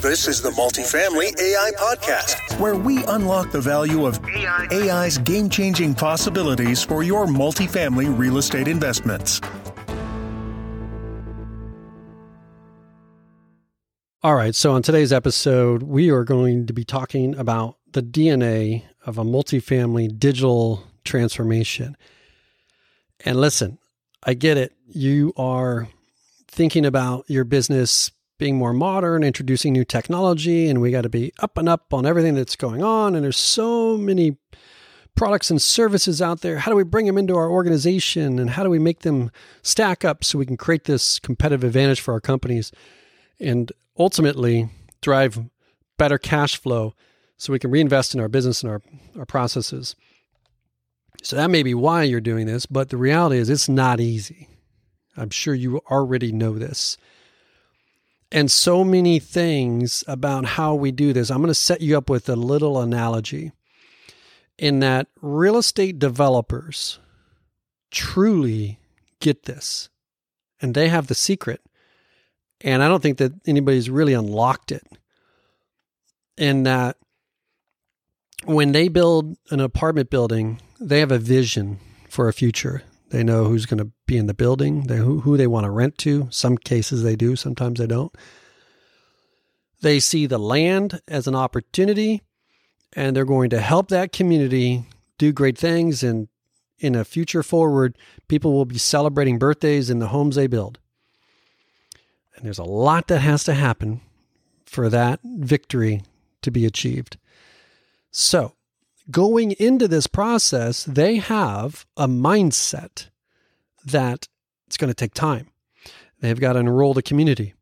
This is the Multifamily AI Podcast, where we unlock the value of AI's game changing possibilities for your multifamily real estate investments. All right, so on today's episode, we are going to be talking about the DNA of a multifamily digital transformation. And listen, I get it. You are thinking about your business being more modern, introducing new technology, and we got to be up and up on everything that's going on. And there's so many products and services out there. How do we bring them into our organization and how do we make them stack up so we can create this competitive advantage for our companies and ultimately drive better cash flow so we can reinvest in our business and our, our processes? So that may be why you're doing this, but the reality is it's not easy. I'm sure you already know this and so many things about how we do this. I'm going to set you up with a little analogy in that real estate developers truly get this and they have the secret. And I don't think that anybody's really unlocked it. In that when they build an apartment building, they have a vision for a future. They know who's going to be in the building, they, who, who they want to rent to. Some cases they do, sometimes they don't. They see the land as an opportunity and they're going to help that community do great things. And in a future forward, people will be celebrating birthdays in the homes they build. And there's a lot that has to happen for that victory to be achieved. So, going into this process, they have a mindset that it's going to take time. They've got to enroll the community.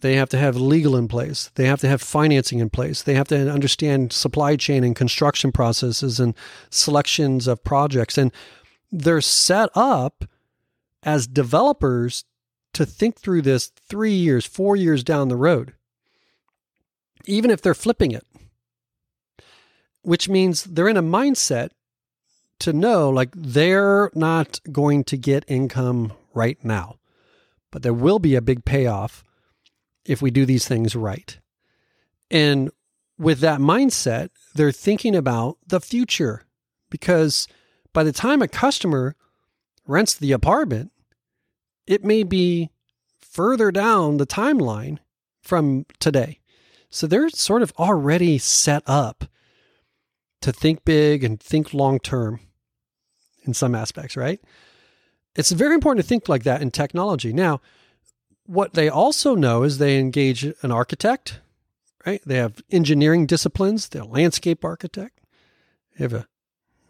They have to have legal in place. They have to have financing in place. They have to understand supply chain and construction processes and selections of projects. And they're set up as developers to think through this three years, four years down the road, even if they're flipping it which means they're in a mindset to know like they're not going to get income right now, but there will be a big payoff if we do these things right. And with that mindset, they're thinking about the future because by the time a customer rents the apartment, it may be further down the timeline from today. So they're sort of already set up to think big and think long term in some aspects, right? It's very important to think like that in technology. Now, what they also know is they engage an architect, right? They have engineering disciplines, they're a landscape architect, you have a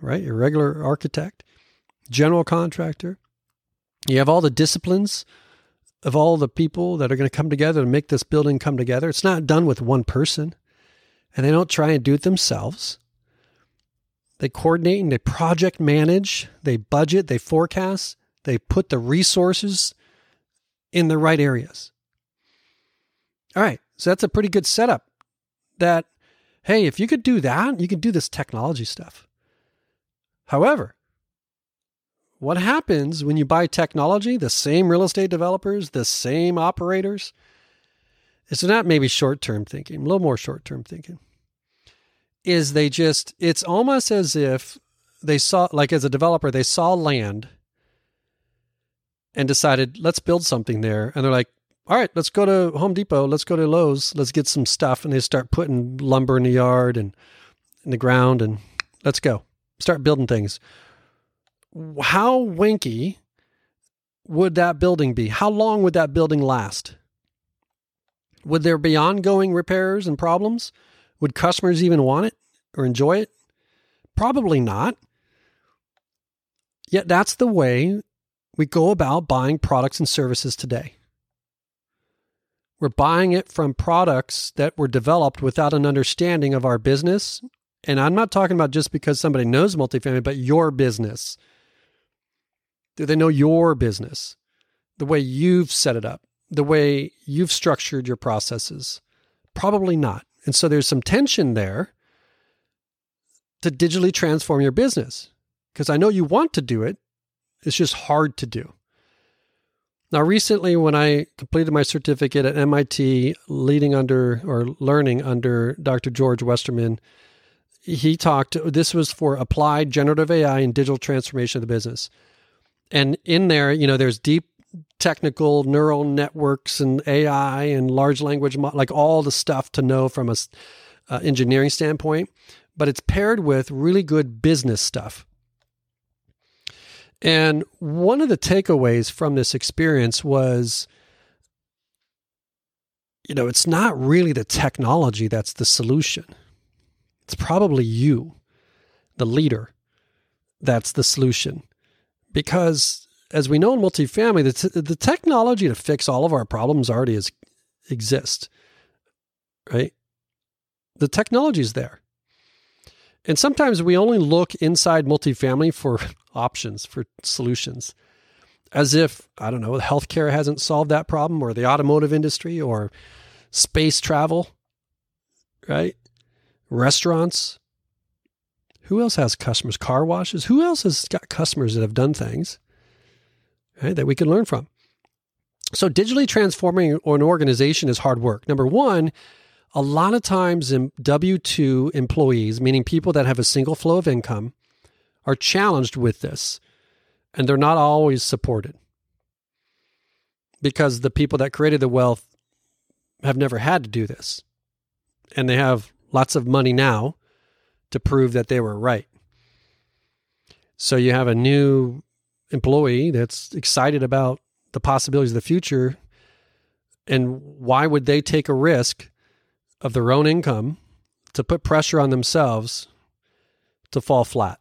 right, your regular architect, general contractor. You have all the disciplines of all the people that are going to come together to make this building come together. It's not done with one person, and they don't try and do it themselves. They coordinate and they project manage, they budget, they forecast, they put the resources in the right areas. All right, so that's a pretty good setup. That, hey, if you could do that, you could do this technology stuff. However, what happens when you buy technology, the same real estate developers, the same operators? It's not maybe short term thinking, a little more short term thinking is they just it's almost as if they saw like as a developer they saw land and decided let's build something there. And they're like all right let's go to home depot let's go to lowes let's get some stuff. And they start putting lumber in the yard and in the ground and let's go. Start building things. How winky would that building be? How long would that building last? Would there be ongoing repairs and problems would customers even want it or enjoy it? Probably not. Yet that's the way we go about buying products and services today. We're buying it from products that were developed without an understanding of our business. And I'm not talking about just because somebody knows multifamily, but your business. Do they know your business? The way you've set it up, the way you've structured your processes? Probably not. And so there's some tension there to digitally transform your business because I know you want to do it. It's just hard to do. Now, recently, when I completed my certificate at MIT, leading under or learning under Dr. George Westerman, he talked, this was for applied generative AI and digital transformation of the business. And in there, you know, there's deep technical neural networks and AI and large language, like all the stuff to know from a uh, engineering standpoint, but it's paired with really good business stuff. And one of the takeaways from this experience was you know, it's not really the technology that's the solution. It's probably you, the leader, that's the solution. Because as we know in multifamily, the, t- the technology to fix all of our problems already is, exists, right? The technology is there. And sometimes we only look inside multifamily for options, for solutions, as if, I don't know, healthcare hasn't solved that problem, or the automotive industry, or space travel, right? Restaurants. Who else has customers? Car washes. Who else has got customers that have done things right, that we can learn from? So, digitally transforming an organization is hard work. Number one, a lot of times W 2 employees, meaning people that have a single flow of income, are challenged with this and they're not always supported because the people that created the wealth have never had to do this and they have lots of money now to prove that they were right. So you have a new employee that's excited about the possibilities of the future. And why would they take a risk of their own income to put pressure on themselves to fall flat?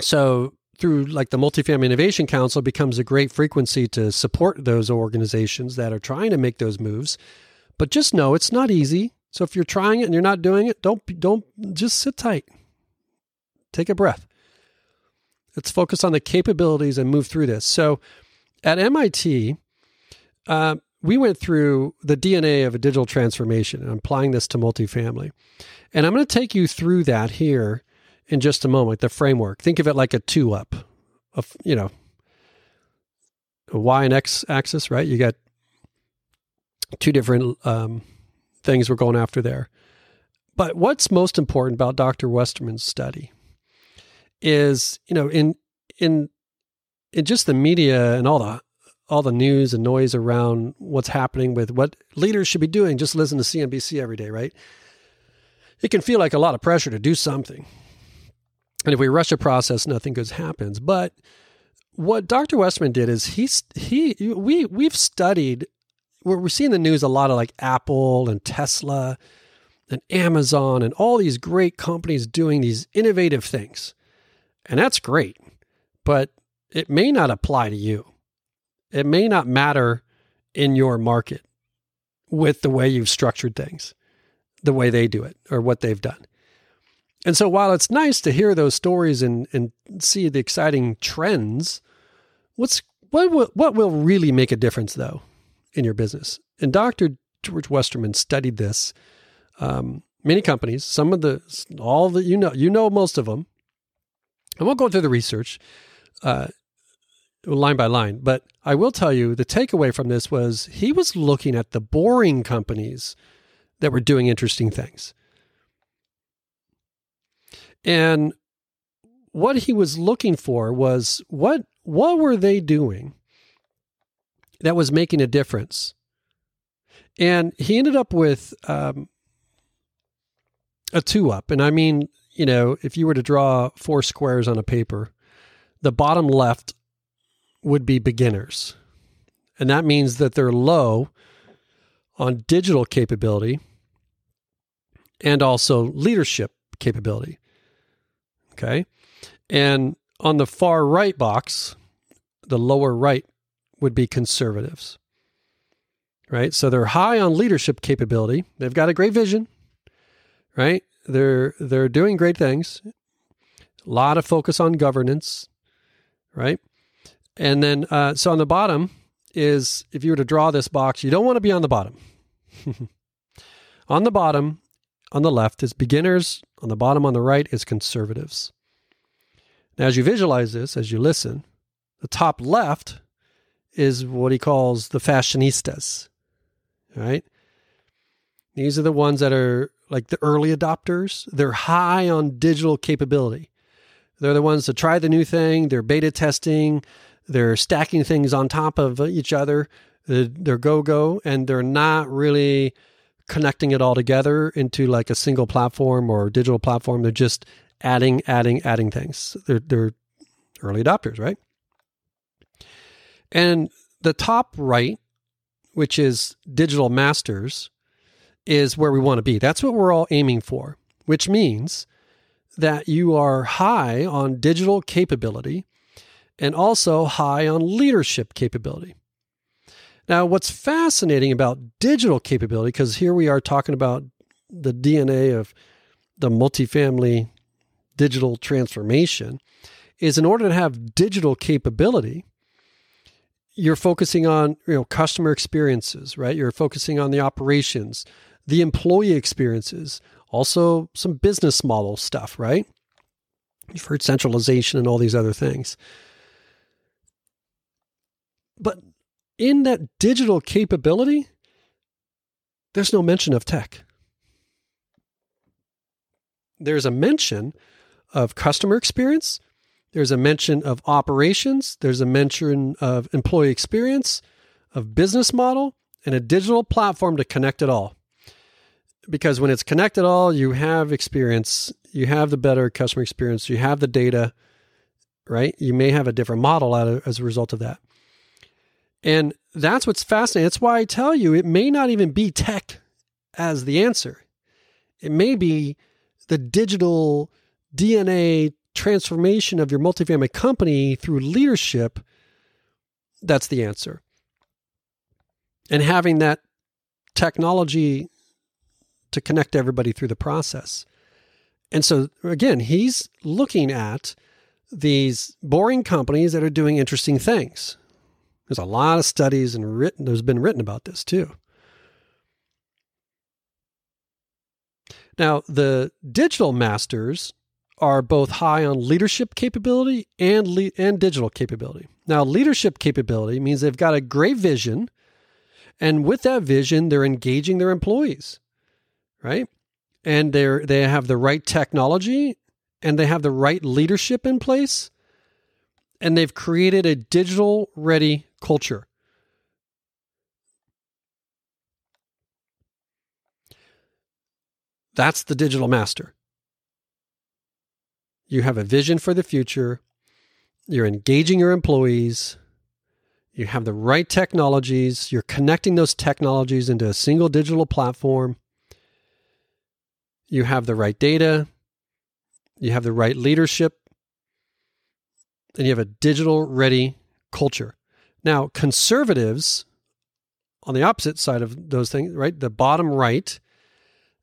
So through like the multifamily innovation council becomes a great frequency to support those organizations that are trying to make those moves but just know it's not easy so if you're trying it and you're not doing it don't don't just sit tight take a breath let's focus on the capabilities and move through this so at mit uh, we went through the dna of a digital transformation and applying this to multifamily and i'm going to take you through that here in just a moment, the framework. Think of it like a two up, of you know, a y and x axis, right? You got two different um, things we're going after there. But what's most important about Dr. Westerman's study is, you know, in in in just the media and all the all the news and noise around what's happening with what leaders should be doing, just listen to CNBC every day, right? It can feel like a lot of pressure to do something. And if we rush a process, nothing good happens. But what Dr. Westerman did is he's he we we've studied we're, we're seeing the news a lot of like Apple and Tesla and Amazon and all these great companies doing these innovative things. And that's great. But it may not apply to you. It may not matter in your market with the way you've structured things, the way they do it or what they've done. And so while it's nice to hear those stories and, and see the exciting trends, what's what will, what will really make a difference though in your business? And Dr. George Westerman studied this. Um, many companies, some of the all that you know, you know most of them. I won't go through the research uh, line by line, but I will tell you the takeaway from this was he was looking at the boring companies that were doing interesting things. And what he was looking for was what what were they doing that was making a difference? And he ended up with um, a two up. And I mean, you know, if you were to draw four squares on a paper, the bottom left would be beginners. And that means that they're low on digital capability and also leadership capability. Okay. And on the far right box, the lower right would be conservatives. Right? So they're high on leadership capability. They've got a great vision. Right? They're they're doing great things. A lot of focus on governance, right? And then uh, so on the bottom is if you were to draw this box, you don't want to be on the bottom. on the bottom on the left is beginners, on the bottom on the right is conservatives. Now, as you visualize this, as you listen, the top left is what he calls the fashionistas. Right? These are the ones that are like the early adopters. They're high on digital capability. They're the ones that try the new thing, they're beta testing, they're stacking things on top of each other. They're go go, and they're not really connecting it all together into like a single platform or digital platform. They're just adding, adding, adding things. They're, they're early adopters, right? And the top right, which is digital masters, is where we want to be. That's what we're all aiming for, which means that you are high on digital capability and also high on leadership capability. Now, what's fascinating about digital capability, because here we are talking about the DNA of the multifamily digital transformation, is in order to have digital capability, you're focusing on you know customer experiences, right? You're focusing on the operations, the employee experiences, also some business model stuff, right? You've heard centralization and all these other things. But in that digital capability, there's no mention of tech. There's a mention of customer experience. There's a mention of operations. There's a mention of employee experience, of business model, and a digital platform to connect it all. Because when it's connected all, you have experience, you have the better customer experience, you have the data, right? You may have a different model as a result of that. And that's what's fascinating. That's why I tell you it may not even be tech as the answer. It may be the digital DNA transformation of your multifamily company through leadership. That's the answer. And having that technology to connect everybody through the process. And so, again, he's looking at these boring companies that are doing interesting things. There's a lot of studies and written, there's been written about this too. Now, the digital masters are both high on leadership capability and le- and digital capability. Now, leadership capability means they've got a great vision, and with that vision, they're engaging their employees, right? And they're they have the right technology and they have the right leadership in place, and they've created a digital ready culture. That's the digital master. You have a vision for the future. You're engaging your employees. You have the right technologies. You're connecting those technologies into a single digital platform. You have the right data. You have the right leadership. And you have a digital ready culture. Now, conservatives on the opposite side of those things, right? The bottom right,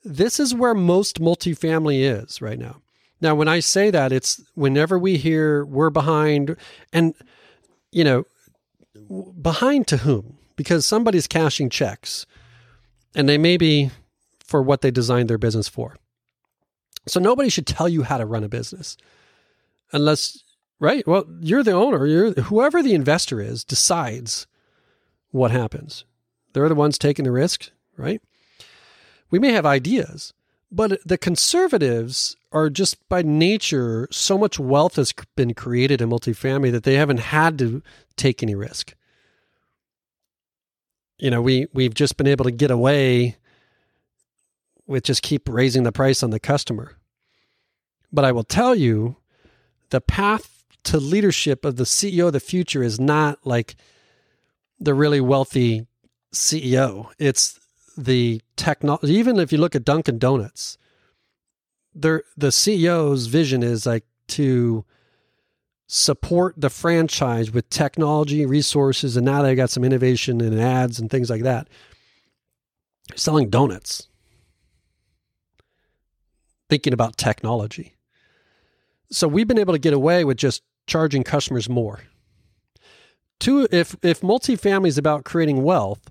this is where most multifamily is right now. Now, when I say that, it's whenever we hear we're behind, and, you know, behind to whom? Because somebody's cashing checks and they may be for what they designed their business for. So nobody should tell you how to run a business unless Right. Well, you're the owner. You're whoever the investor is decides what happens. They're the ones taking the risk, right? We may have ideas, but the conservatives are just by nature so much wealth has been created in multifamily that they haven't had to take any risk. You know, we we've just been able to get away with just keep raising the price on the customer. But I will tell you the path to leadership of the CEO of the future is not like the really wealthy CEO. It's the technology. Even if you look at Dunkin' Donuts, the CEO's vision is like to support the franchise with technology resources, and now they've got some innovation in ads and things like that. Selling donuts, thinking about technology. So we've been able to get away with just charging customers more. Two, if if multifamily is about creating wealth,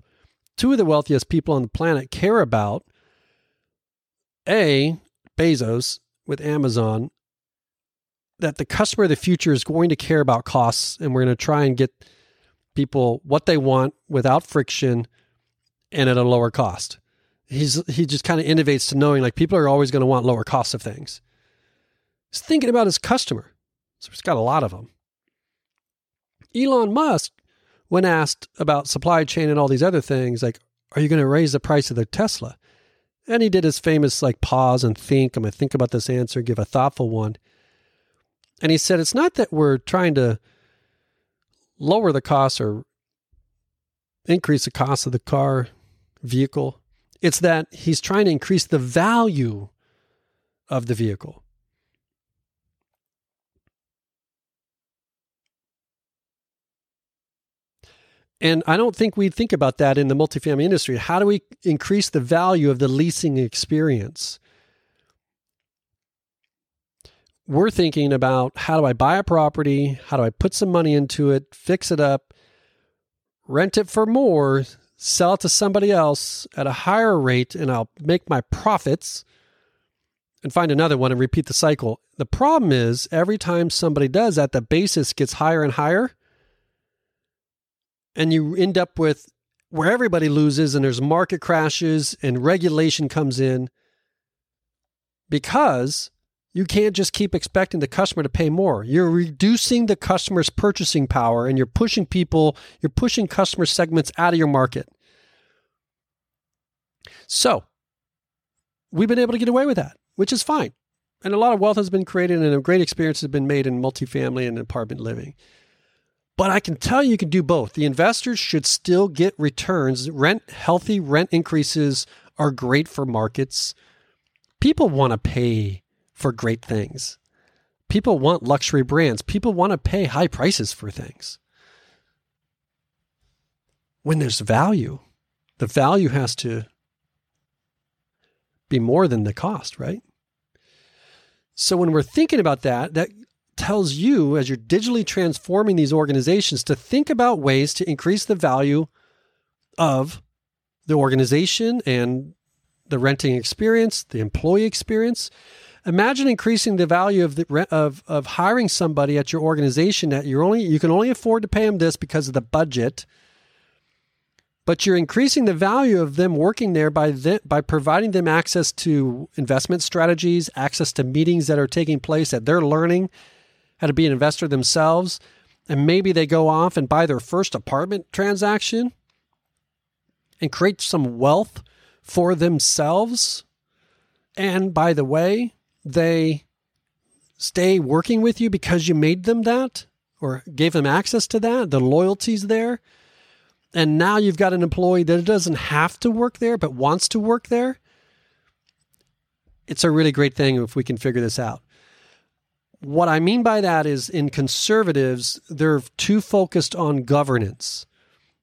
two of the wealthiest people on the planet care about a Bezos with Amazon that the customer of the future is going to care about costs, and we're going to try and get people what they want without friction and at a lower cost. He's he just kind of innovates to knowing like people are always going to want lower costs of things. He's thinking about his customer. So he's got a lot of them. Elon Musk, when asked about supply chain and all these other things, like, are you going to raise the price of the Tesla? And he did his famous like pause and think. I'm going to think about this answer, give a thoughtful one. And he said, it's not that we're trying to lower the cost or increase the cost of the car vehicle. It's that he's trying to increase the value of the vehicle. And I don't think we think about that in the multifamily industry. How do we increase the value of the leasing experience? We're thinking about how do I buy a property? How do I put some money into it, fix it up, rent it for more, sell it to somebody else at a higher rate, and I'll make my profits and find another one and repeat the cycle. The problem is every time somebody does that, the basis gets higher and higher and you end up with where everybody loses and there's market crashes and regulation comes in because you can't just keep expecting the customer to pay more. You're reducing the customer's purchasing power and you're pushing people, you're pushing customer segments out of your market. So, we've been able to get away with that, which is fine. And a lot of wealth has been created and a great experience has been made in multifamily and apartment living. But I can tell you, you can do both. The investors should still get returns. Rent, healthy rent increases are great for markets. People want to pay for great things. People want luxury brands. People want to pay high prices for things. When there's value, the value has to be more than the cost, right? So when we're thinking about that, that tells you as you're digitally transforming these organizations to think about ways to increase the value of the organization and the renting experience, the employee experience. Imagine increasing the value of the of of hiring somebody at your organization that you're only you can only afford to pay them this because of the budget. But you're increasing the value of them working there by the, by providing them access to investment strategies, access to meetings that are taking place that they're learning how to be an investor themselves, and maybe they go off and buy their first apartment transaction and create some wealth for themselves. And by the way, they stay working with you because you made them that or gave them access to that. The loyalty's there. And now you've got an employee that doesn't have to work there but wants to work there. It's a really great thing if we can figure this out. What I mean by that is in conservatives, they're too focused on governance.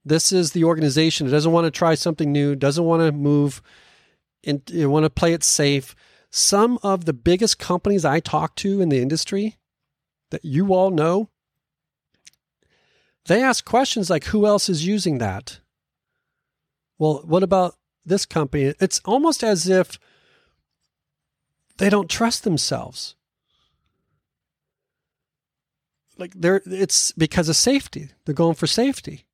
This is the organization that doesn't want to try something new, doesn't want to move, and want to play it safe. Some of the biggest companies I talk to in the industry that you all know, they ask questions like, who else is using that? Well, what about this company? It's almost as if they don't trust themselves like they're it's because of safety. They're going for safety.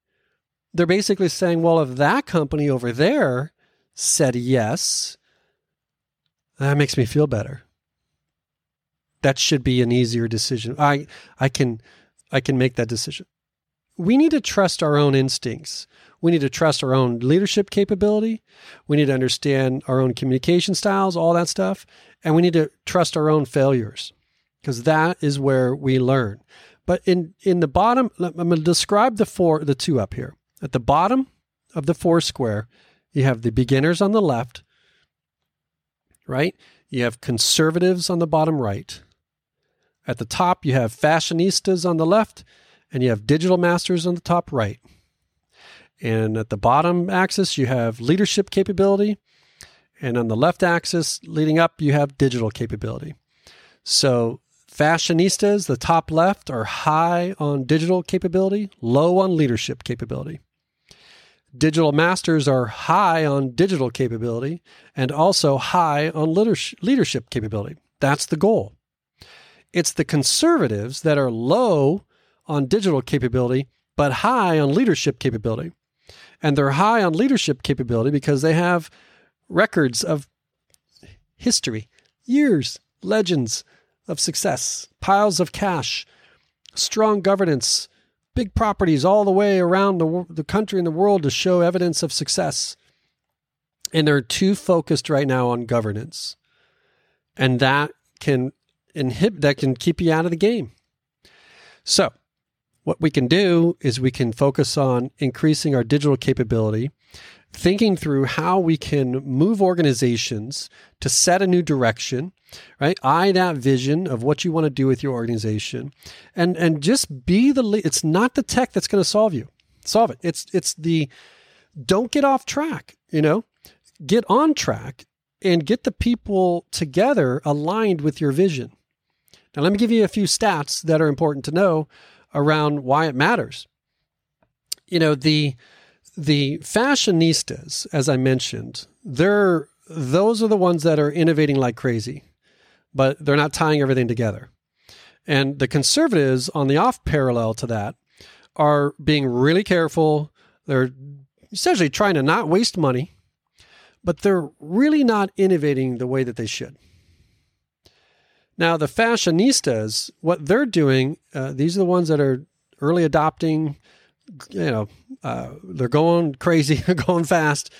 They're basically saying, well, if that company over there said yes, that makes me feel better. That should be an easier decision. I I can I can make that decision. We need to trust our own instincts. We need to trust our own leadership capability. We need to understand our own communication styles, all that stuff. And we need to trust our own failures because that is where we learn. But in in the bottom, I'm going to describe the four, the two up here. At the bottom of the four square, you have the beginners on the left, right? You have conservatives on the bottom right. At the top, you have fashionistas on the left, and you have digital masters on the top right. And at the bottom axis, you have leadership capability. And on the left axis, leading up, you have digital capability. So Fashionistas, the top left, are high on digital capability, low on leadership capability. Digital masters are high on digital capability and also high on leadership capability. That's the goal. It's the conservatives that are low on digital capability but high on leadership capability. And they're high on leadership capability because they have records of history, years, legends of success, piles of cash, strong governance, big properties all the way around the, the country and the world to show evidence of success. And they're too focused right now on governance. And that can inhibit, that can keep you out of the game. So, what we can do is we can focus on increasing our digital capability, thinking through how we can move organizations to set a new direction, right? Eye that vision of what you want to do with your organization and and just be the it's not the tech that's going to solve you. Solve it. It's it's the don't get off track, you know? Get on track and get the people together aligned with your vision. Now let me give you a few stats that are important to know around why it matters. You know, the the fashionistas, as I mentioned, they're those are the ones that are innovating like crazy, but they're not tying everything together. And the conservatives on the off parallel to that are being really careful. They're essentially trying to not waste money, but they're really not innovating the way that they should. Now, the fashionistas, what they're doing, uh, these are the ones that are early adopting, you know, uh, they're going crazy, they're going fast.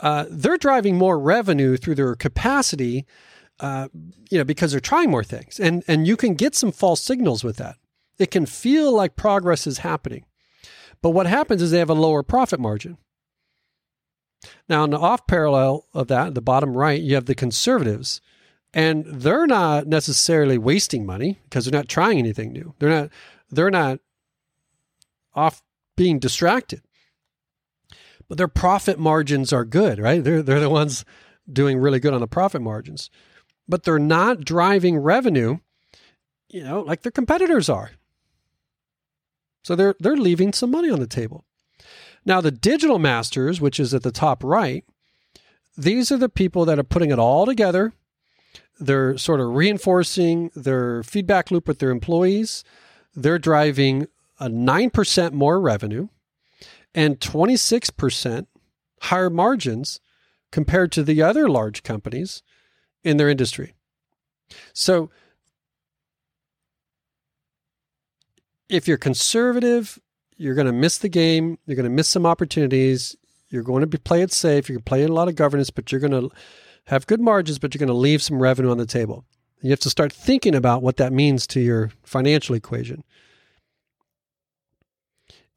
Uh, they're driving more revenue through their capacity, uh, you know, because they're trying more things. And, and you can get some false signals with that. It can feel like progress is happening. But what happens is they have a lower profit margin. Now, in the off parallel of that, the bottom right, you have the conservatives and they're not necessarily wasting money because they're not trying anything new. They're not they're not off being distracted. But their profit margins are good, right? They're they're the ones doing really good on the profit margins. But they're not driving revenue, you know, like their competitors are. So they're they're leaving some money on the table. Now the digital masters, which is at the top right, these are the people that are putting it all together they're sort of reinforcing their feedback loop with their employees. They're driving a 9% more revenue and 26% higher margins compared to the other large companies in their industry. So, if you're conservative, you're going to miss the game. You're going to miss some opportunities. You're going to be play it safe. You're going to play a lot of governance, but you're going to have good margins, but you're going to leave some revenue on the table. You have to start thinking about what that means to your financial equation.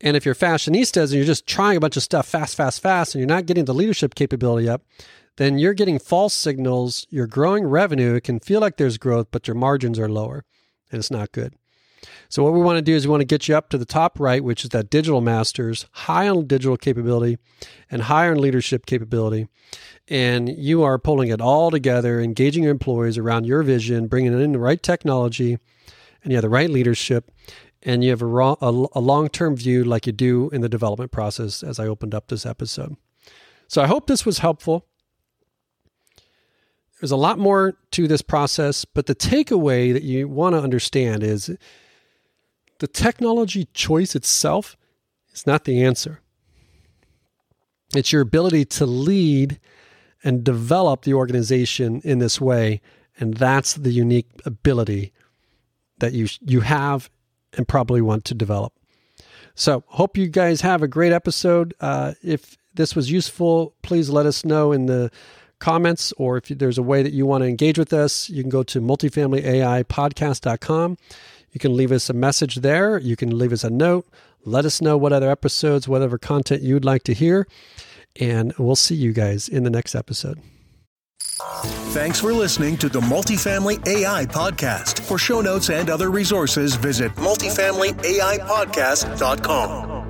And if you're fashionistas and you're just trying a bunch of stuff fast, fast, fast, and you're not getting the leadership capability up, then you're getting false signals. You're growing revenue. It can feel like there's growth, but your margins are lower, and it's not good. So, what we want to do is we want to get you up to the top right, which is that digital masters, high on digital capability and higher in leadership capability and you are pulling it all together, engaging your employees around your vision, bringing in the right technology, and you have the right leadership, and you have a, a, a long term view like you do in the development process as I opened up this episode. So I hope this was helpful. There's a lot more to this process, but the takeaway that you want to understand is the technology choice itself is not the answer. It's your ability to lead and develop the organization in this way. And that's the unique ability that you you have and probably want to develop. So, hope you guys have a great episode. Uh, if this was useful, please let us know in the comments, or if there's a way that you want to engage with us, you can go to multifamilyaipodcast.com. You can leave us a message there. You can leave us a note. Let us know what other episodes, whatever content you'd like to hear. And we'll see you guys in the next episode. Thanks for listening to the Multifamily AI Podcast. For show notes and other resources, visit multifamilyaipodcast.com.